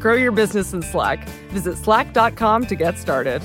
Grow your business in Slack. Visit slack.com to get started.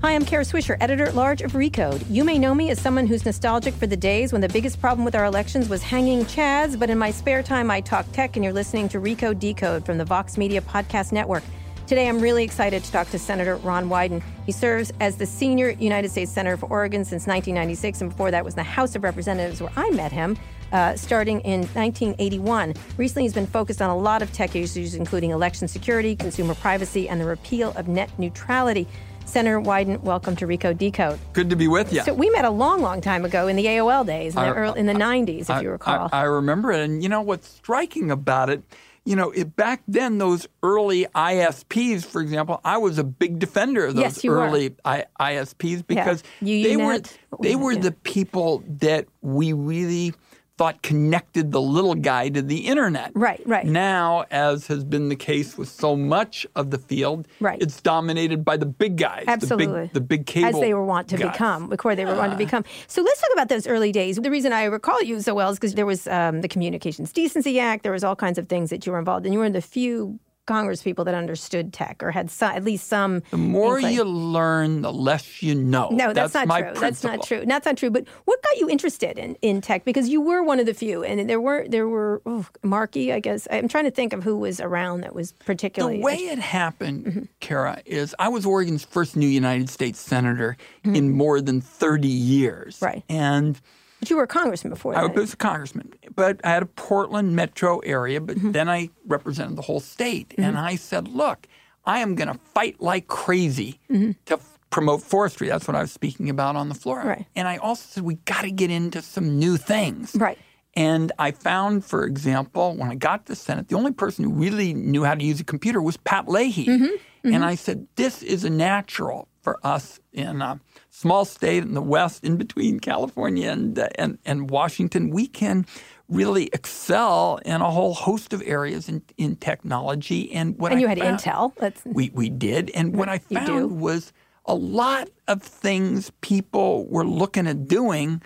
Hi, I'm Kara Swisher, editor at large of Recode. You may know me as someone who's nostalgic for the days when the biggest problem with our elections was hanging chads, but in my spare time, I talk tech, and you're listening to Recode Decode from the Vox Media Podcast Network. Today, I'm really excited to talk to Senator Ron Wyden. He serves as the senior United States Senator for Oregon since 1996, and before that was the House of Representatives, where I met him. Uh, starting in 1981. Recently, he's been focused on a lot of tech issues, including election security, consumer privacy, and the repeal of net neutrality. Senator Wyden, welcome to Recode Decode. Good to be with you. So we met a long, long time ago in the AOL days, in the, I- early, in the 90s, if I, you recall. I, I remember it. And you know what's striking about it? You know, it, back then, those early ISPs, for example, I was a big defender of those Yes, early I, ISPs because UUNet, they were they were Yeah. the people that we really thought connected the little guy to the internet. Right, right. Now, as has been the case with so much of the field, Right. it's dominated by the big guys, Absolutely. the big, the big cable As they were wont to guys. become, before they were wont to become. So let's talk about those early days. The reason I recall you so well is because there was um, the Communications Decency Act. There was all kinds of things that you were involved in. You were in the few Congress people that understood tech or had so, at least some. The more you learn, the less you know. No, that's, not my true. That's not true. That's not true. But what got you interested in, in tech? Because you were one of the few, and there were there were oh, Markey. I guess I'm trying to think of who was around that was particularly. The way it happened, Mm-hmm. Kara, is I was Oregon's first new United States senator Mm-hmm. in more than 30 years. Right. And but you were a congressman before I that. was a congressman, but I had a Portland metro area, but Mm-hmm. then I represented the whole state. And I said, look, I am going to fight like crazy to f- promote forestry. That's what I was speaking about on the floor. Mm-hmm. Right. And I also said, we got to get into some new things. Right. And I found, for example, when I got to the Senate, the only person who really knew how to use a computer was Pat Leahy. Mm-hmm. And I said, this is a natural for us in a small state in the West, in between California and, uh, and, and Washington. We can really excel in a whole host of areas in, in technology. And what and I you had found- Intel. That's we, we did. And what I found was a lot of things people were looking at doing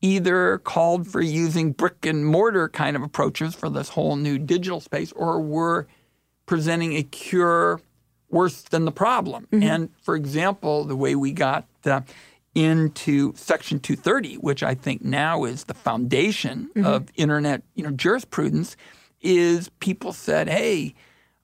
either called for using brick and mortar kind of approaches for this whole new digital space or were presenting a cure worse than the problem. Mm-hmm. And for example, the way we got uh, into Section 230, which I think now is the foundation Mm-hmm. of internet you know, jurisprudence, is people said, hey,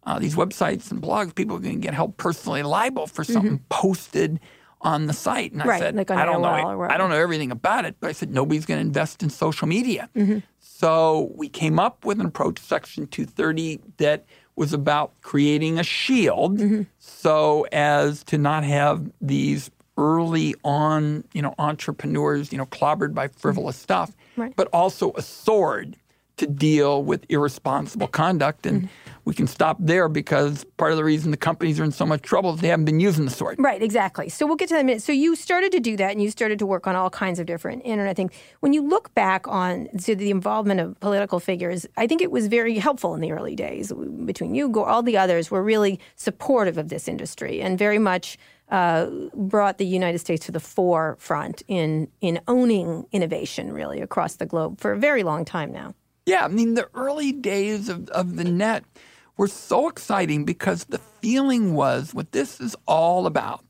uh, these websites and blogs, people are going to get held personally liable for something posted on the site. And I Mm-hmm. Right, said, like I don't AOL know. I don't know everything about it, but I said nobody's going to invest in social media. Mm-hmm. So we came up with an approach, Section 230, that was about creating a shield Mm-hmm. so as to not have these early on, you know, entrepreneurs, you know, clobbered by frivolous stuff, Mm-hmm. Right. but also a sword to deal with irresponsible conduct. And Mm-hmm. We can stop there because part of the reason the companies are in so much trouble is they haven't been using the sword. Right, exactly. So we'll get to that in a minute. So you started to do that and you started to work on all kinds of different internet things. When you look back on so the involvement of political figures, I think it was very helpful in the early days. Between you, all the others were really supportive of this industry and very much uh, brought the United States to the forefront in in owning innovation really across the globe for a very long time now. Yeah, I mean, the early days of, of the net were so exciting because the feeling was what this is all about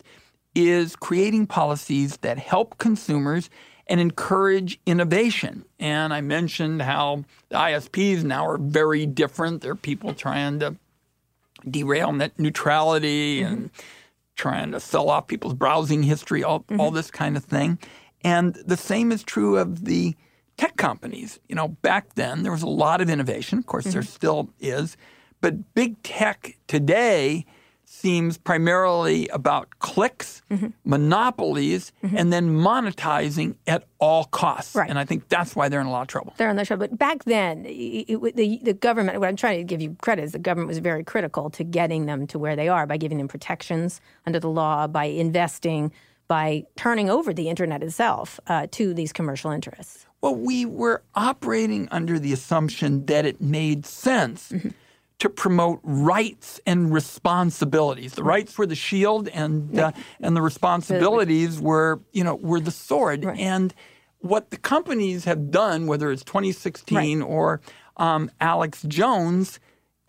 is creating policies that help consumers and encourage innovation. And I mentioned how the ISPs now are very different. There are people trying to derail net neutrality mm-hmm. and trying to sell off people's browsing history, all, mm-hmm. all this kind of thing. And the same is true of the tech companies. You know, back then there was a lot of innovation. Of course, mm-hmm. there still is. But big tech today seems primarily about clicks, mm-hmm. monopolies, mm-hmm. and then monetizing at all costs. Right. And I think that's why they're in a lot of trouble. They're in the trouble. But back then, it, it, the, the government, what I'm trying to give you credit is the government was very critical to getting them to where they are by giving them protections under the law, by investing, by turning over the internet itself uh, to these commercial interests. Well, we were operating under the assumption that it made sense. Mm-hmm to promote rights and responsibilities. The rights were the shield, and uh, and the responsibilities were you know were the sword. Right. And what the companies have done, whether it's 2016 right. or um, Alex Jones,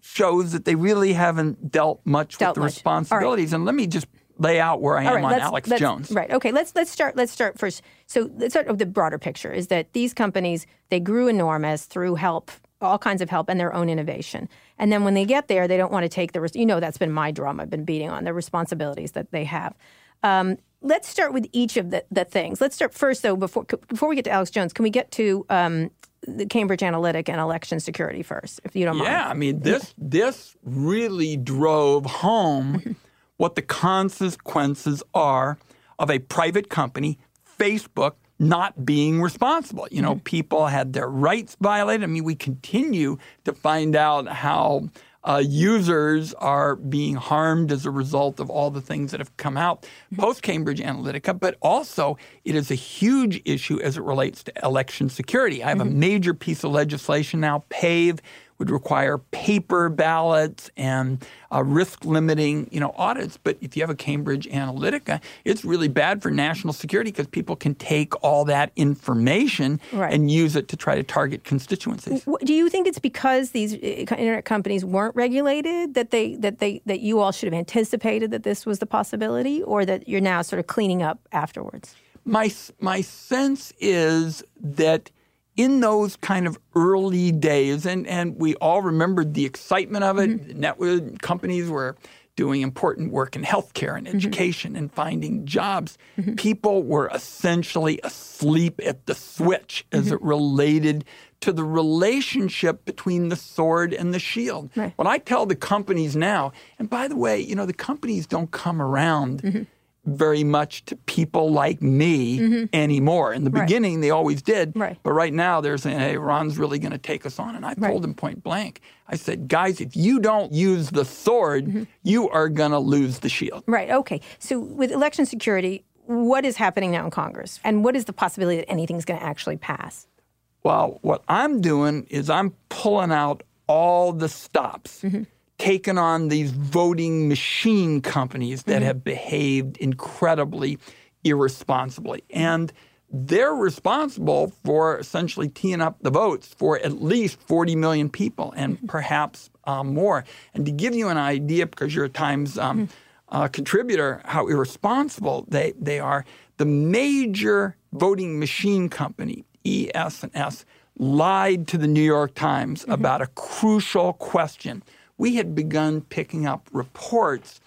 shows that they really haven't dealt much dealt with the much. responsibilities. Right. And let me just lay out where I am right, on Alex Jones. Right. Okay. Let's let's start. Let's start first. So let's start with the broader picture. Is that these companies they grew enormous through help all kinds of help and their own innovation. And then when they get there, they don't want to take the, you know, that's been my drum I've been beating on, the responsibilities that they have. Um, let's start with each of the, the things. Let's start first, though, before, before we get to Alex Jones, can we get to um, the Cambridge Analytica and election security first, if you don't yeah, mind? Yeah, I mean, this, this really drove home what the consequences are of a private company, Facebook, not being responsible. You know, mm-hmm. people had their rights violated. I mean, we continue to find out how uh, users are being harmed as a result of all the things that have come out post Cambridge Analytica, but also it is a huge issue as it relates to election security. I have mm-hmm. a major piece of legislation now, PAVE, would require paper ballots and uh, risk limiting, you know, audits. But if you have a Cambridge Analytica, it's really bad for national security because people can take all that information right. and use it to try to target constituencies. Do you think it's because these uh, internet companies weren't regulated that they that they that you all should have anticipated that this was the possibility, or that you're now sort of cleaning up afterwards? My my sense is that in those kind of early days, and, and we all remembered the excitement of it. Mm-hmm. Network companies were doing important work in healthcare and mm-hmm. education mm-hmm. and finding jobs. Mm-hmm. People were essentially asleep at the switch as mm-hmm. it related to the relationship between the sword and the shield. Right. What I tell the companies now, and by the way, you know, the companies don't come around mm-hmm very much to people like me mm-hmm. anymore. In the right. beginning, they always did. Right. But right now, they're saying, hey, Ron's really going to take us on. And I right. told them point blank I said, guys, if you don't use the sword, mm-hmm. you are going to lose the shield. Right. Okay. So with election security, what is happening now in Congress? And what is the possibility that anything's going to actually pass? Well, what I'm doing is I'm pulling out all the stops. Mm-hmm taken on these voting machine companies that mm-hmm. have behaved incredibly irresponsibly. And they're responsible for essentially teeing up the votes for at least 40 million people and mm-hmm. perhaps um, more. And to give you an idea, because you're a Times um, mm-hmm. uh, contributor, how irresponsible they, they are, the major voting machine company, ES&S, lied to the New York Times mm-hmm. about a crucial question we had begun picking up reports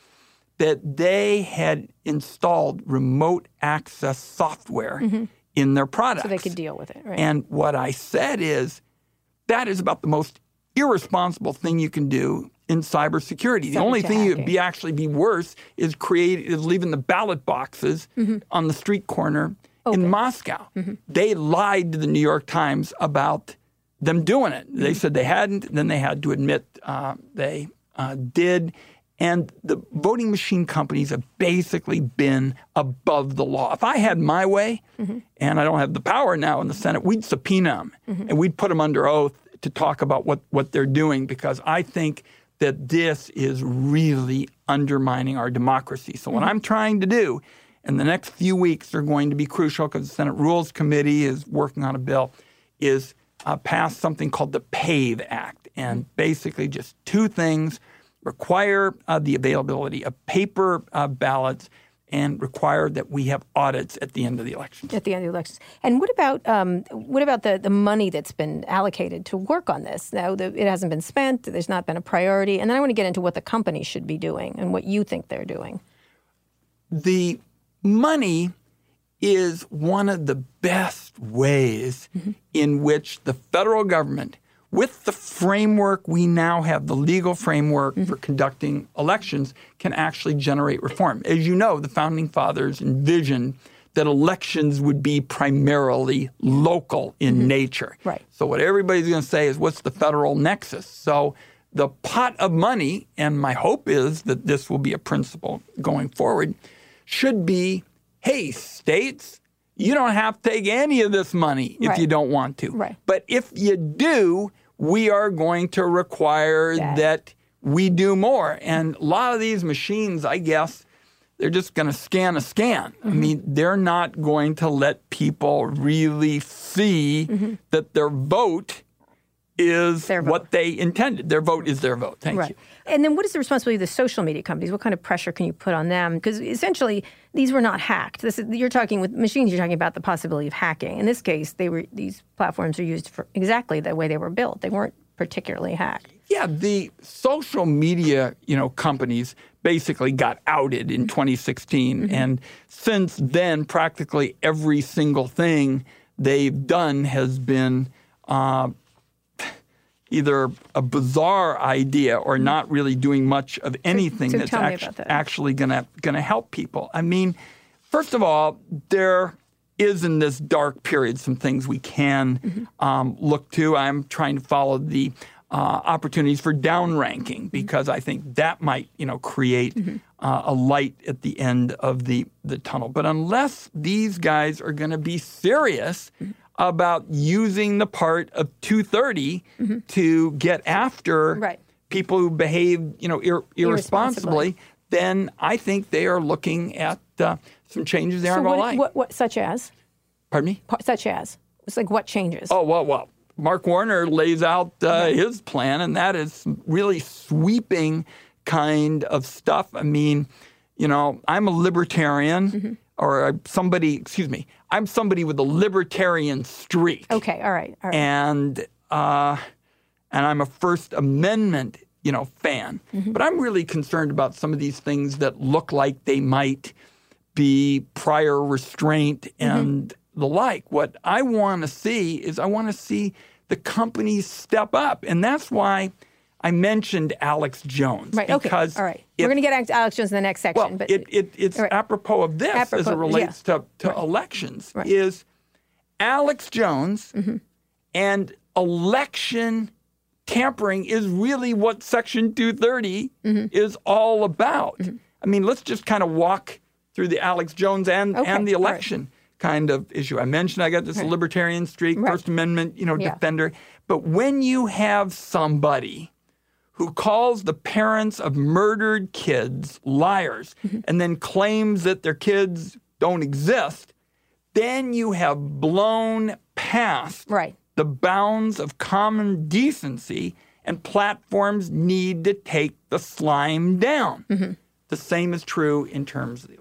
that they had installed remote access software mm-hmm. in their products. So they could deal with it, right? And what I said is that is about the most irresponsible thing you can do in cybersecurity. The only thing that would be actually be worse is create is leaving the ballot boxes mm-hmm. on the street corner Open. in Moscow. Mm-hmm. They lied to the New York Times about them doing it. They said they hadn't, then they had to admit uh, they uh, did. And the voting machine companies have basically been above the law. If I had my way, mm-hmm. and I don't have the power now in the Senate, we'd subpoena them mm-hmm. and we'd put them under oath to talk about what, what they're doing because I think that this is really undermining our democracy. So, mm-hmm. what I'm trying to do in the next few weeks are going to be crucial because the Senate Rules Committee is working on a bill, is uh, passed something called the PAVE Act. And basically, just two things require uh, the availability of paper uh, ballots and require that we have audits at the end of the election. At the end of the elections. And what about um, what about the, the money that's been allocated to work on this? Now, the, it hasn't been spent. There's not been a priority. And then I want to get into what the company should be doing and what you think they're doing. The money is one of the best ways mm-hmm. in which the federal government with the framework we now have, the legal framework mm-hmm. for conducting elections, can actually generate reform. As you know, the founding fathers envisioned that elections would be primarily local in mm-hmm. nature. Right. So what everybody's going to say is, what's the federal nexus? So the pot of money, and my hope is that this will be a principle going forward, should be, hey, states, you don't have to take any of this money if right. you don't want to. Right. But if you do, we are going to require that. that we do more. And a lot of these machines, I guess, they're just going to scan a scan. Mm-hmm. I mean, they're not going to let people really see mm-hmm. that their vote is their what they intended. Their vote is their vote. Thank right. you. And then what is the responsibility of the social media companies? What kind of pressure can you put on them? Because essentially, these were not hacked. This is, you're talking with machines. You're talking about the possibility of hacking. In this case, they were these platforms are used for exactly the way they were built. They weren't particularly hacked. Yeah, the social media, you know, companies basically got outed in 2016, mm-hmm. and since then, practically every single thing they've done has been. Uh, either a bizarre idea or not really doing much of anything so, so that's actu- that. actually gonna gonna help people. I mean, first of all, there is in this dark period some things we can mm-hmm. um, look to. I'm trying to follow the uh, opportunities for downranking mm-hmm. because I think that might you know create mm-hmm. uh, a light at the end of the the tunnel. But unless these guys are going to be serious mm-hmm about using the part of 230 mm-hmm. to get after right. people who behave, you know, ir- irresponsibly, irresponsibly, then I think they are looking at uh, some changes they so aren't going to like. What, what, such as? Pardon me? Such as? It's like what changes? Oh, well, well. Mark Warner lays out uh, his plan, and that is really sweeping kind of stuff. I mean, you know, I'm a libertarian. Mm-hmm or somebody, excuse me, I'm somebody with a libertarian streak. Okay, all right, all right. And uh, and I'm a First Amendment, you know, fan. Mm-hmm. But I'm really concerned about some of these things that look like they might be prior restraint mm-hmm. and mm-hmm. the like. What I want to see is I want to see the companies step up, and that's why I mentioned Alex Jones. Right. Because okay. All right. If, We're going to get Alex Jones in the next section. Well, but it, it, it's right. apropos of this apropos, as it relates yeah. to, to right. elections is Alex Jones mm-hmm. and election tampering is really what Section 230 mm-hmm. is all about. Mm-hmm. I mean, let's just kind of walk through the Alex Jones and, okay. and the election kind of issue. I mentioned I got this libertarian streak, First Amendment, you know, defender. But when you have somebody who calls the parents of murdered kids liars mm-hmm. and then claims that their kids don't exist, then you have blown past right. the bounds of common decency, and platforms need to take the slime down. Mm-hmm. The same is true in terms of the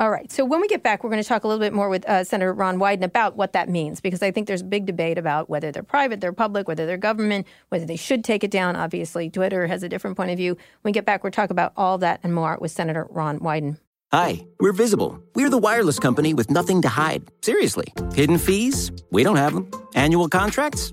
all right. So when we get back, we're going to talk a little bit more with uh, Senator Ron Wyden about what that means, because I think there's a big debate about whether they're private, they're public, whether they're government, whether they should take it down. Obviously, Twitter has a different point of view. When we get back, we'll talk about all that and more with Senator Ron Wyden. Hi, we're Visible. We're the wireless company with nothing to hide. Seriously. Hidden fees? We don't have them. Annual contracts?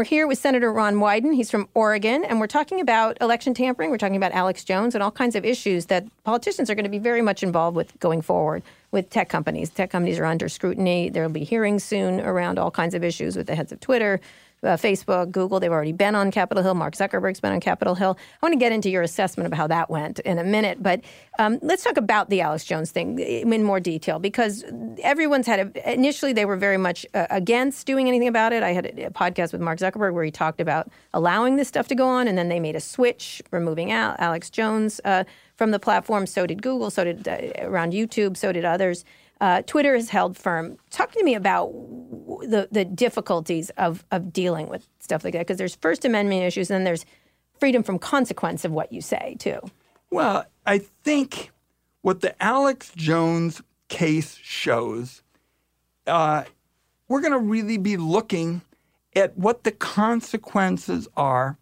We're here with Senator Ron Wyden. He's from Oregon, and we're talking about election tampering. We're talking about Alex Jones and all kinds of issues that politicians are going to be very much involved with going forward with tech companies. Tech companies are under scrutiny. There will be hearings soon around all kinds of issues with the heads of Twitter, uh, Facebook, Google. They've already been on Capitol Hill. Mark Zuckerberg's been on Capitol Hill. I want to get into your assessment of how that went in a minute, but um, let's talk about the Alex Jones thing in more detail because everyone's had a, initially they were very much uh, against doing anything about it. I had a, a, podcast with Mark Zuckerberg where he talked about allowing this stuff to go on, and then they made a switch, removing Al- Alex Jones uh, from the platform. So did Google. So did uh, around YouTube. So did others. Uh, Twitter has held firm. Talk to me about the the difficulties of of dealing with stuff like that because there's First Amendment issues and then there's freedom from consequence of what you say too. Well, I think what the Alex Jones case shows, uh, we're going to really be looking at what the consequences are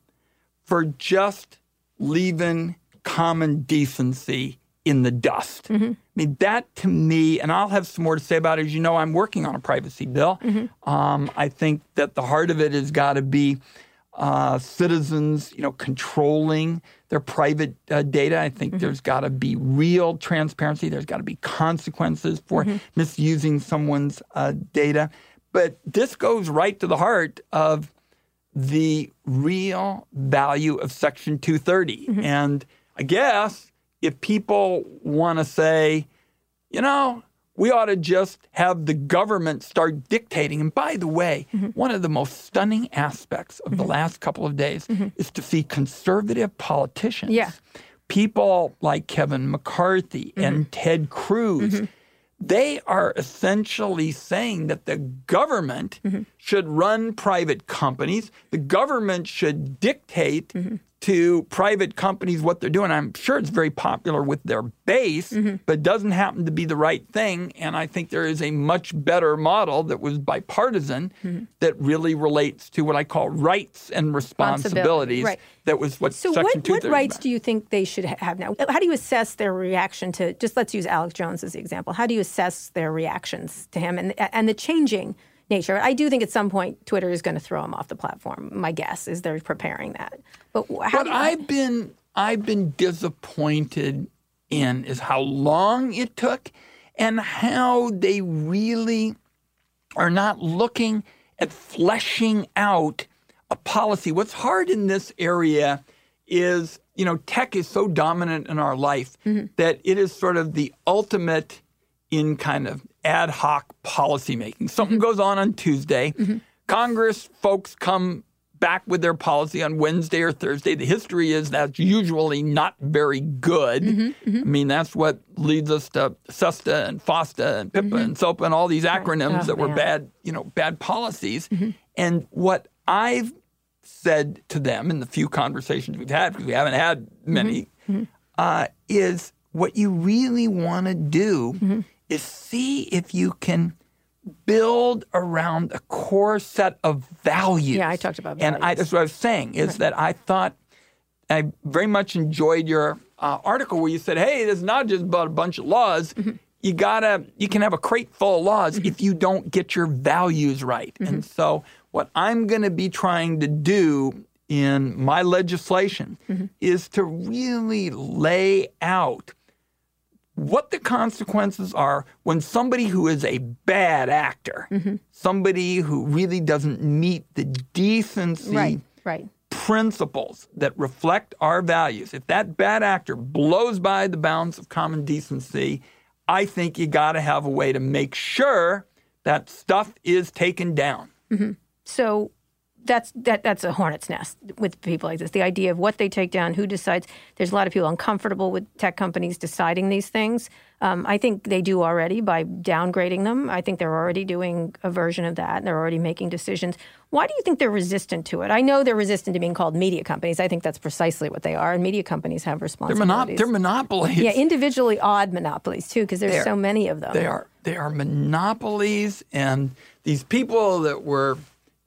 for just leaving common decency in the dust. Mm-hmm. I mean, that to me, and I'll have some more to say about it. As you know, I'm working on a privacy bill. Mm-hmm. Um, I think that the heart of it has got to be uh, citizens, you know, controlling their private uh, data. I think mm-hmm. there's got to be real transparency. There's got to be consequences for mm-hmm. misusing someone's uh, data. But this goes right to the heart of the real value of Section 230. Mm-hmm. And I guess if people want to say, you know, we ought to just have the government start dictating. And by the way, mm-hmm. one of the most stunning aspects of mm-hmm. the last couple of days mm-hmm. is to see conservative politicians, yeah. people like Kevin McCarthy and mm-hmm. Ted Cruz. Mm-hmm. They are essentially saying that the government mm-hmm. should run private companies. The government should dictate to private companies what they're doing. I'm sure it's very popular with their base, mm-hmm. but doesn't happen to be the right thing. And I think there is a much better model that was bipartisan mm-hmm. that really relates to what I call rights and responsibilities. Right. That was what so Section what, what rights do you think they should have now? How do you assess their reaction to? Just let's use Alex Jones as the example. How do you assess their reactions to him and and the changing? Nature. I do think at some point Twitter is going to throw them off the platform. My guess is they're preparing that. But how what I've been I've been disappointed in is how long it took and how they really are not looking at fleshing out a policy. What's hard in this area is, you know, tech is so dominant in our life mm-hmm. that it is sort of the ultimate in kind of ad hoc policymaking. Something mm-hmm. goes on on Tuesday. Mm-hmm. Congress folks come back with their policy on Wednesday or Thursday. The history is that's usually not very good. Mm-hmm, mm-hmm. I mean, that's what leads us to SESTA and FOSTA and PIPA mm-hmm. and SOPA and all these acronyms oh, that were bad, you know, bad policies. Mm-hmm. And what I've said to them in the few conversations we've had, because we haven't had many, mm-hmm. uh, is what you really want to do is see if you can build around a core set of values. Yeah, I talked about values. And I, that's what I was saying is right. that I thought I very much enjoyed your uh, article where you said, "Hey, it's not just about a bunch of laws. Mm-hmm. You gotta, you can have a crate full of laws mm-hmm. if you don't get your values right." Mm-hmm. And so, what I'm going to be trying to do in my legislation mm-hmm. is to really lay out what the consequences are when somebody who is a bad actor, mm-hmm. somebody who really doesn't meet the decency right, right. principles that reflect our values, if that bad actor blows by the bounds of common decency, I think you got to have a way to make sure that stuff is taken down. Mm-hmm. So that's that that's a hornet's nest with people like this. The idea of what they take down, who decides. There's a lot of people uncomfortable with tech companies deciding these things. Um, I think they do already by downgrading them. I think they're already doing a version of that. And they're already making decisions. Why do you think they're resistant to it? I know they're resistant to being called media companies. I think that's precisely what they are. And media companies have They're, responsibilities. monop- they're monopolies. yeah, individually odd monopolies too, because there's They're- so many of them. They are they are monopolies, and these people that were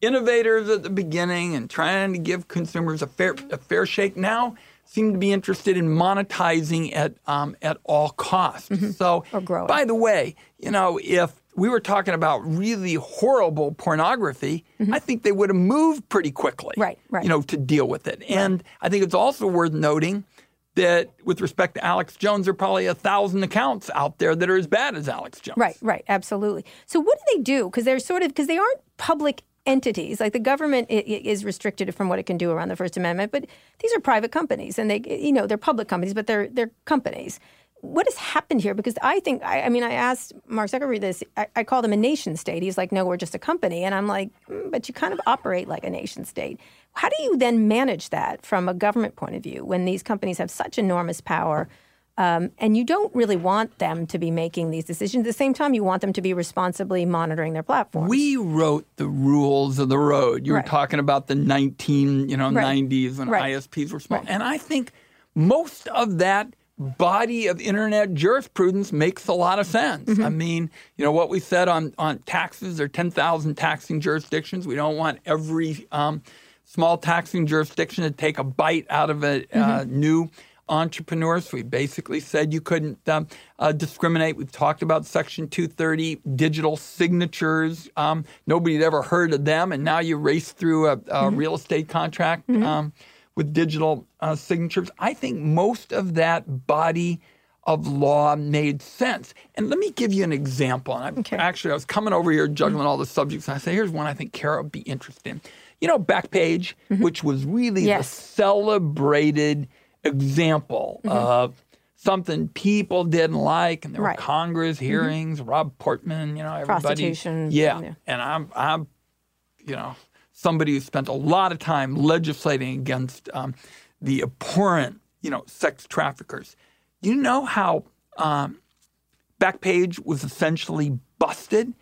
innovators at the beginning and trying to give consumers a fair a fair shake now seem to be interested in monetizing at um, at all costs. So, Mm-hmm. Or by the way, you know if we were talking about really horrible pornography, I think they would have moved pretty quickly, Mm-hmm. Right, right. You know, to deal with it. And I think it's also worth noting that with respect to Alex Jones, there are probably a thousand accounts out there that are as bad as Alex Jones. Right, right, absolutely. So what do they do? Because they're sort of because they aren't public entities. Like the government is restricted from what it can do around the First Amendment, but these are private companies, and they, you know, they're public companies, but they're they're companies. What has happened here? Because I think, I, I mean, I asked Mark Zuckerberg this. I, I called him a nation state. He's like, no, we're just a company, and I'm like, "Mm, but you kind of operate like a nation state. How do you then manage that from a government point of view when these companies have such enormous power? Um, and you don't really want them to be making these decisions. At the same time, you want them to be responsibly monitoring their platforms. We wrote the rules of the road. You Right. were talking about the 19, you know, Right. 90s when Right. ISPs were small. And I think most of that body of internet jurisprudence makes a lot of sense. Mm-hmm. I mean, you know, what we said on, on taxes, there are 10,000 taxing jurisdictions. We don't want every um, small taxing jurisdiction to take a bite out of a uh, Mm-hmm. new entrepreneur. So we basically said you couldn't um, uh, discriminate. We've talked about Section 230, digital signatures. Um, nobody had ever heard of them, and now you race through a, a Mm-hmm. real estate contract um, with digital uh, signatures. I think most of that body of law made sense. And let me give you an example. And I, Okay. actually, I was coming over here juggling all the subjects, and I said, here's one I think Kara would be interested in. You know, Backpage, which was really Mm-hmm. Yes. the celebrated example of something people didn't like, and there Right. Mm-hmm. were Congress hearings, Rob Portman, you know, everybody. Prostitution, Yeah. yeah. And I'm, I'm, you know, somebody who spent a lot of time legislating against um, the abhorrent, you know, sex traffickers. You know how um, Backpage was essentially busted?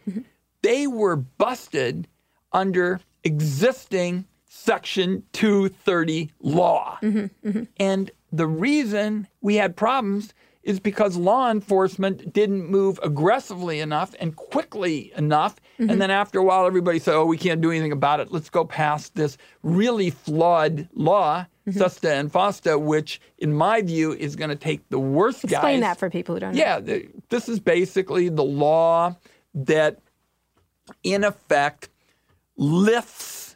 They were busted under existing Section 230 law. Mm-hmm, mm-hmm. And the reason we had problems is because law enforcement didn't move aggressively enough and quickly enough. And mm-hmm. then after a while, everybody said, oh, we can't do anything about it. Let's go past this really flawed law, SESTA and FOSTA, which, in my view, is going to take the worst guys. Explain that for people who don't know. Yeah, this is basically the law that, in effect, lifts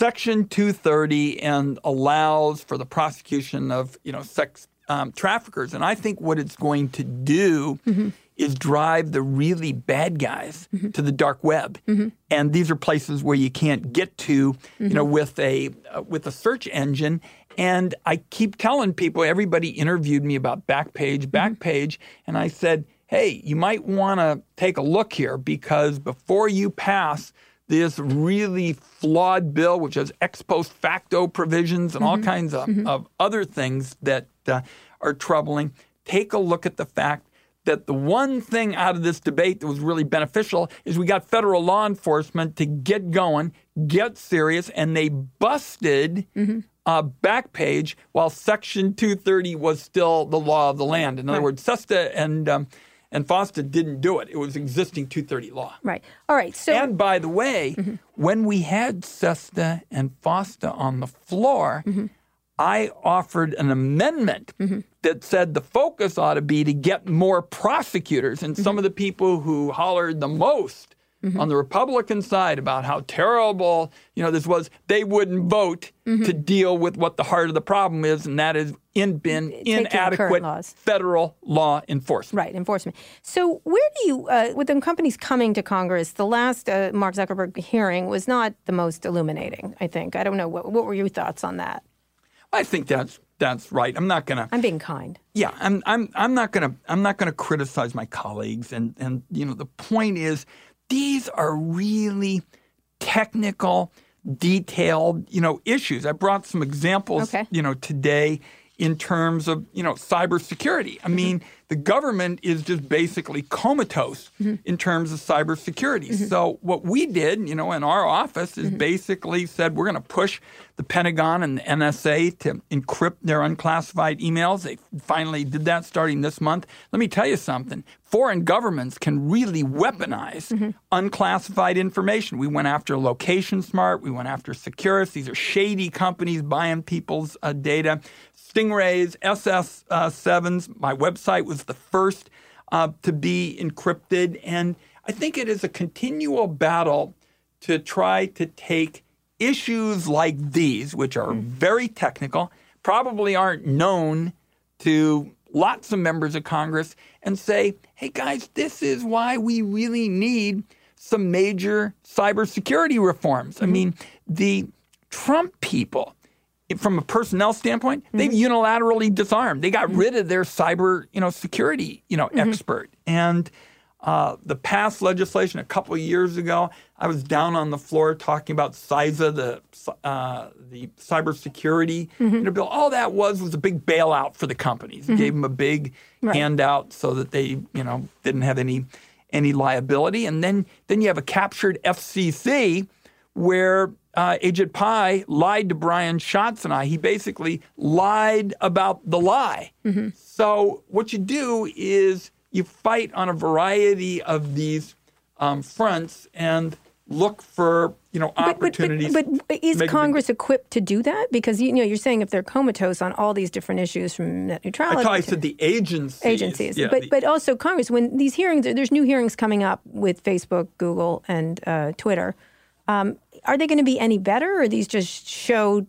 Section 230 and allows for the prosecution of you know sex um, traffickers. And I think what it's going to do mm-hmm. is drive the really bad guys mm-hmm. to the dark web. Mm-hmm. And these are places where you can't get to, you know, with a uh, with a search engine. And I keep telling people, everybody interviewed me about Backpage, Backpage, and I said, hey, you might want to take a look here because before you pass this really flawed bill, which has ex post facto provisions and all kinds of, of other things that uh, are troubling, take a look at the fact that the one thing out of this debate that was really beneficial is we got federal law enforcement to get going, get serious, and they busted uh, Backpage while Section 230 was still the law of the land. In other words, SESTA and um, and FOSTA didn't do it. It was existing 230 law. Right. All right. So And by the way, mm-hmm. when we had SESTA and FOSTA on the floor, mm-hmm. I offered an amendment mm-hmm. that said the focus ought to be to get more prosecutors. And some of the people who hollered the most on the Republican side about how terrible you know this was, they wouldn't vote to deal with what the heart of the problem is, and that is in been Taking inadequate federal law enforcement. Right, enforcement. So, where do you, uh, with the companies coming to Congress, the last uh, Mark Zuckerberg hearing was not the most illuminating, I think. I don't know. What, what were your thoughts on that? I think that's that's right. I'm not gonna. I'm being kind. Yeah, I'm I'm I'm not gonna I'm not gonna criticize my colleagues and and you know the point is these are really technical detailed, you know, issues. I brought some examples, Okay. you know, today in terms of, you know, cybersecurity. I mm-hmm. mean, the government is just basically comatose mm-hmm. in terms of cybersecurity. Mm-hmm. So what we did, you know, in our office is mm-hmm. basically said we're going to push the Pentagon and the NSA to encrypt their unclassified emails. They finally did that starting this month. Let me tell you something. Foreign governments can really weaponize unclassified information. We went after LocationSmart. We went after Securus. These are shady companies buying people's uh, data. Stingrays, SS7s. Uh, My website was the first uh, to be encrypted. And I think it is a continual battle to try to take issues like these, which are very technical, probably aren't known to lots of members of Congress, and say, hey guys, this is why we really need some major cybersecurity reforms. I mean, the Trump people, from a personnel standpoint, they've mm-hmm. unilaterally disarmed. They got mm-hmm. rid of their cyber, you know, security, you know, mm-hmm. expert. And uh, the past legislation a couple of years ago, I was down on the floor talking about CISA, the uh, the cybersecurity you know, bill. All that was was a big bailout for the companies. Gave them a big handout so that they, you know, didn't have any any liability. And then then you have a captured FCC where uh, Ajit Pai lied to Brian Schatz and I. He basically lied about the lie. So what you do is you fight on a variety of these um, fronts and look for you know opportunities. But, but, but to is make a big- Congress equipped to do that? Because you know you're saying if they're comatose on all these different issues from net I neutrality, thought I to said the agencies. agencies, Yeah, but the- but also Congress. When these hearings, there's new hearings coming up with Facebook, Google, and uh, Twitter. Um, are they going to be any better, or are these just show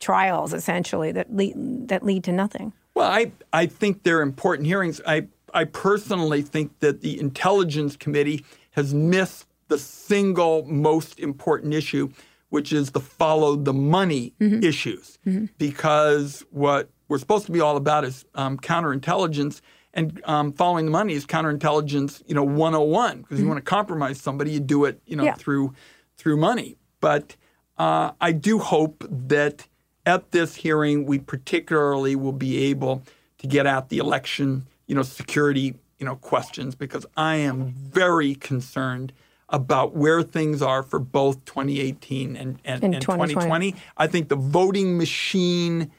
trials essentially that lead that lead to nothing? Well, I, I think they're important hearings. I, I personally think that the Intelligence Committee has missed the single most important issue, which is the follow the money issues. Because what we're supposed to be all about is um, counterintelligence, and um, following the money is counterintelligence, you know, 101. Because you want to compromise somebody, you do it, you know, Yeah. through through money. But uh, I do hope that at this hearing, we particularly will be able to get at the election, you know, security, you know, questions because I am very concerned about where things are for both 2018 and, and, And and 2020. 2020. I think the voting machine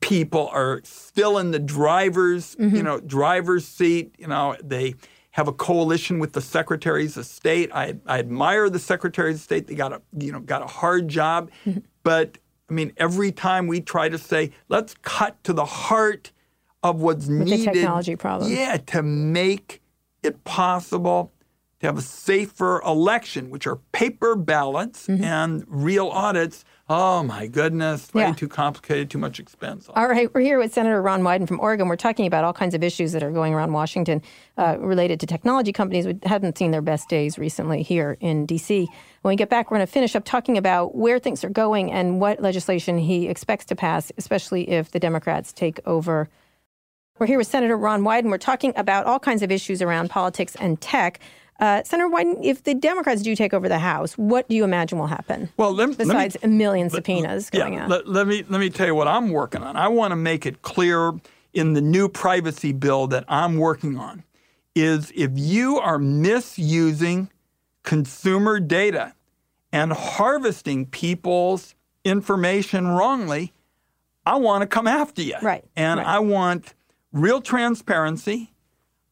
people are still in the driver's, Mm-hmm. you know, driver's seat. You know, they have a coalition with the secretaries of state. I, I admire the secretaries of state. They got a, you know, got a hard job, Mm-hmm. but I mean, every time we try to say, let's cut to the heart of what's the needed, technology problem. yeah, to make it possible to have a safer election, which are paper ballots and real audits. Oh my goodness, way. Yeah. too complicated, too much expense. All right, we're here with Senator Ron Wyden from Oregon. We're talking about all kinds of issues that are going around Washington uh, related to technology companies. We haven't seen their best days recently here in D.C. When we get back, we're going to finish up talking about where things are going and what legislation he expects to pass, especially if the Democrats take over. We're here with Senator Ron Wyden. We're talking about all kinds of issues around politics and tech. Uh, Senator Wyden, if the Democrats do take over the House, what do you imagine will happen? Well, let, let me- besides a million subpoenas going yeah, out. Let, let me let me tell you what I'm working on. I want to make it clear in the new privacy bill that I'm working on is if you are misusing consumer data and harvesting people's information wrongly, I want to come after you. Right, And right. I want real transparency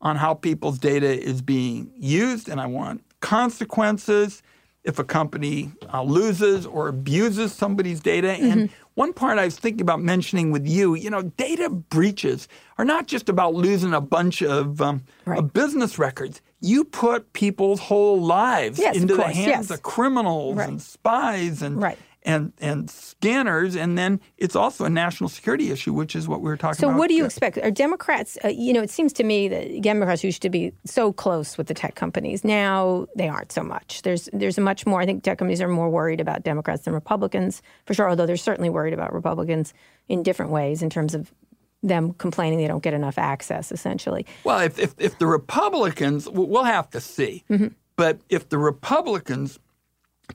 on how people's data is being used, and I want consequences if a company uh, loses or abuses somebody's data. Mm-hmm. And one part I was thinking about mentioning with you, you know, data breaches are not just about losing a bunch of, um, Right. of business records. You put people's whole lives Yes, into the hands yes. of criminals Right. and spies and Right. And and scanners, and then it's also a national security issue, which is what we were talking So, about. So, what do you expect? Are Democrats, uh, you know, it seems to me that Democrats used to be so close with the tech companies. Now they aren't so much. There's there's a much more, I think tech companies are more worried about Democrats than Republicans, for sure, although they're certainly worried about Republicans in different ways in terms of them complaining they don't get enough access, essentially. Well, if, if, if the Republicans, we'll have to see. Mm-hmm. But if the Republicans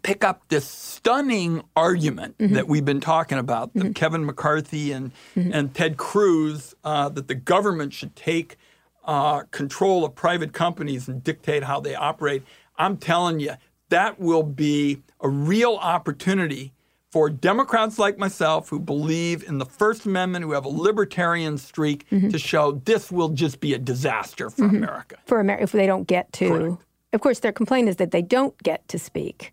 pick up this stunning argument Mm-hmm. that we've been talking about that Kevin McCarthy and, Mm-hmm. and Ted Cruz, uh, that the government should take uh, control of private companies and dictate how they operate. I'm telling you, that will be a real opportunity for Democrats like myself who believe in the First Amendment, who have a libertarian streak, Mm-hmm. to show this will just be a disaster for America. for America if they don't get to. Correct. Of course, their complaint is that they don't get to speak.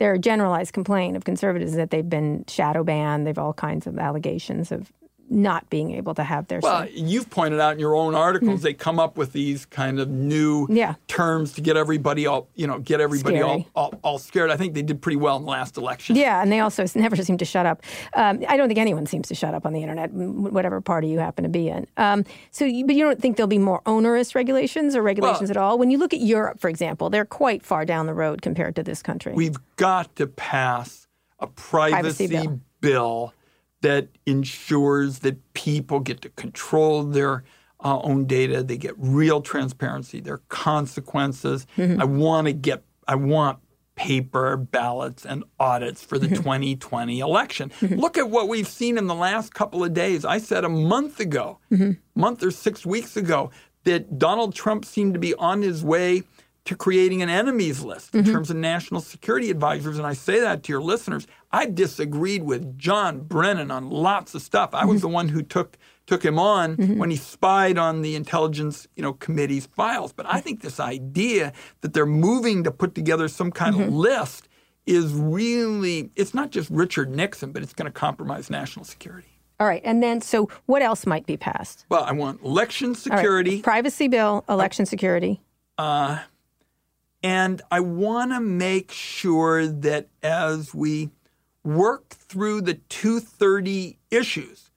Their generalized complaint of conservatives is that they've been shadow banned. They've all kinds of allegations of not being able to have their Well, say. you've pointed out in your own articles they come up with these kind of new Mm-hmm. Yeah. terms to get everybody all you know get everybody all, all all scared. I think they did pretty well in the last election. Yeah, and they also never seem to shut up. Um, I don't think anyone seems to shut up on the internet, whatever party you happen to be in. Um, so, you, but you don't think there'll be more onerous regulations or regulations Well- at all? When you look at Europe, for example, they're quite far down the road compared to this country. We've got to pass a privacy, Privacy bill. bill. That ensures that people get to control their uh, own data. They get real transparency. There are consequences. Mm-hmm. I want to get. I want paper ballots and audits for the Mm-hmm. 2020 election. Look at what we've seen in the last couple of days. I said a month ago, Mm-hmm. month or six weeks ago, that Donald Trump seemed to be on his way to creating an enemies list in mm-hmm. terms of national security advisors. And I say that to your listeners. I disagreed with John Brennan on lots of stuff. I was mm-hmm. the one who took took him on mm-hmm. when he spied on the intelligence, you know, committee's files. But I think this idea that they're moving to put together some kind of list is really it's not just Richard Nixon, but it's going to compromise national security. all right, and then so what else might be passed? Well, I want election All right, security. privacy bill, election security. Uh, And I want to make sure that as we work through the 230 issues,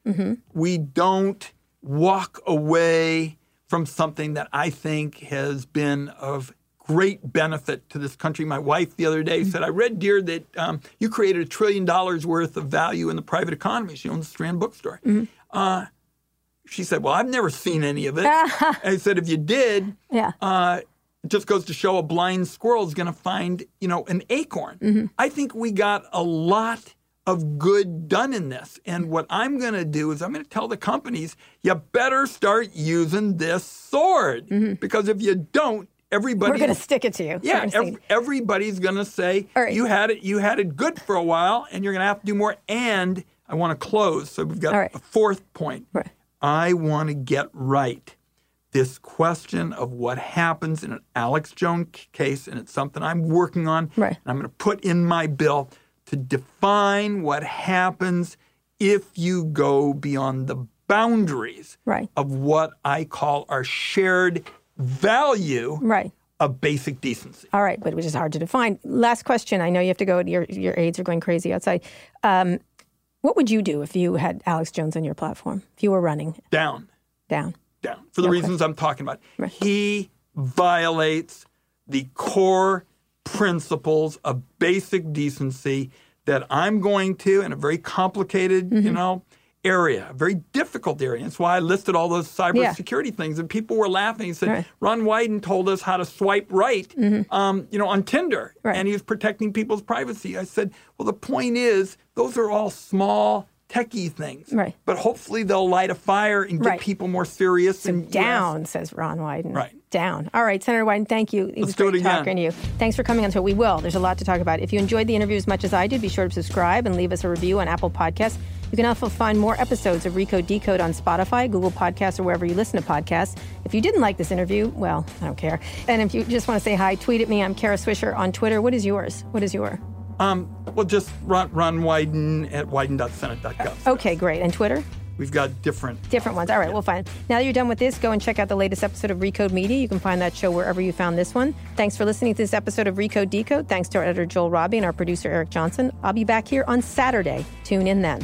we don't walk away from something that I think has been of great benefit to this country. My wife the other day said, I read, dear, that um, you created a trillion dollars worth of value in the private economy. She owns the Strand bookstore. Uh, she said, Well, I've never seen any of it. I said, If you did, Yeah. uh, it just goes to show a blind squirrel is going to find, you know, an acorn. Mm-hmm. I think we got a lot of good done in this. And what I'm going to do is I'm going to tell the companies, you better start using this sword because if you don't, everybody Mm-hmm. We're going to stick it to you. yeah, ev- everybody's going to say right. you had it. You had it good for a while, and you're going to have to do more. And I want to close, so we've got right. a fourth point. Right. I want to get right this question of what happens in an Alex Jones case, and it's something I'm working on. Right. And I'm going to put in my bill to define what happens if you go beyond the boundaries Right. of what I call our shared value Right. of basic decency. All right, but which is hard to define. Last question. I know you have to go. Your your aides are going crazy outside. Um, what would you do if you had Alex Jones on your platform? If you were running Down, down? Down, for the Okay. reasons I'm talking about. Right. He violates the core principles of basic decency that I'm going to in a very complicated, you Mm-hmm. know, area, a very difficult area. That's why I listed all those cybersecurity things. And people were laughing. He said, Right. Ron Wyden told us how to swipe right, um, you know, on Tinder. Mm-hmm. Right. And he was protecting people's privacy. I said, well, the point is, those are all small, techie things. Right. But hopefully they'll light a fire and get Right. people more serious. and Down, says Ron Wyden. Right. Down. All right, Senator Wyden, thank you. It was great it talking to you. Thanks for coming on So We Will. There's a lot to talk about. If you enjoyed the interview as much as I did, be sure to subscribe and leave us a review on Apple Podcasts. You can also find more episodes of Recode Decode on Spotify, Google Podcasts, or wherever you listen to podcasts. If you didn't like this interview, well, I don't care. And if you just want to say hi, tweet at me. I'm Kara Swisher on Twitter. What is yours? What is your? Um, well, just run, Ron Wyden at wyden.senate.gov. Okay, great. And Twitter? We've got different. Different ones. All right, we'll find. Now that you're done with this, go and check out the latest episode of Recode Media. You can find that show wherever you found this one. Thanks for listening to this episode of Recode Decode. Thanks to our editor Joel Robbie and our producer Eric Johnson. I'll be back here on Saturday. Tune in then.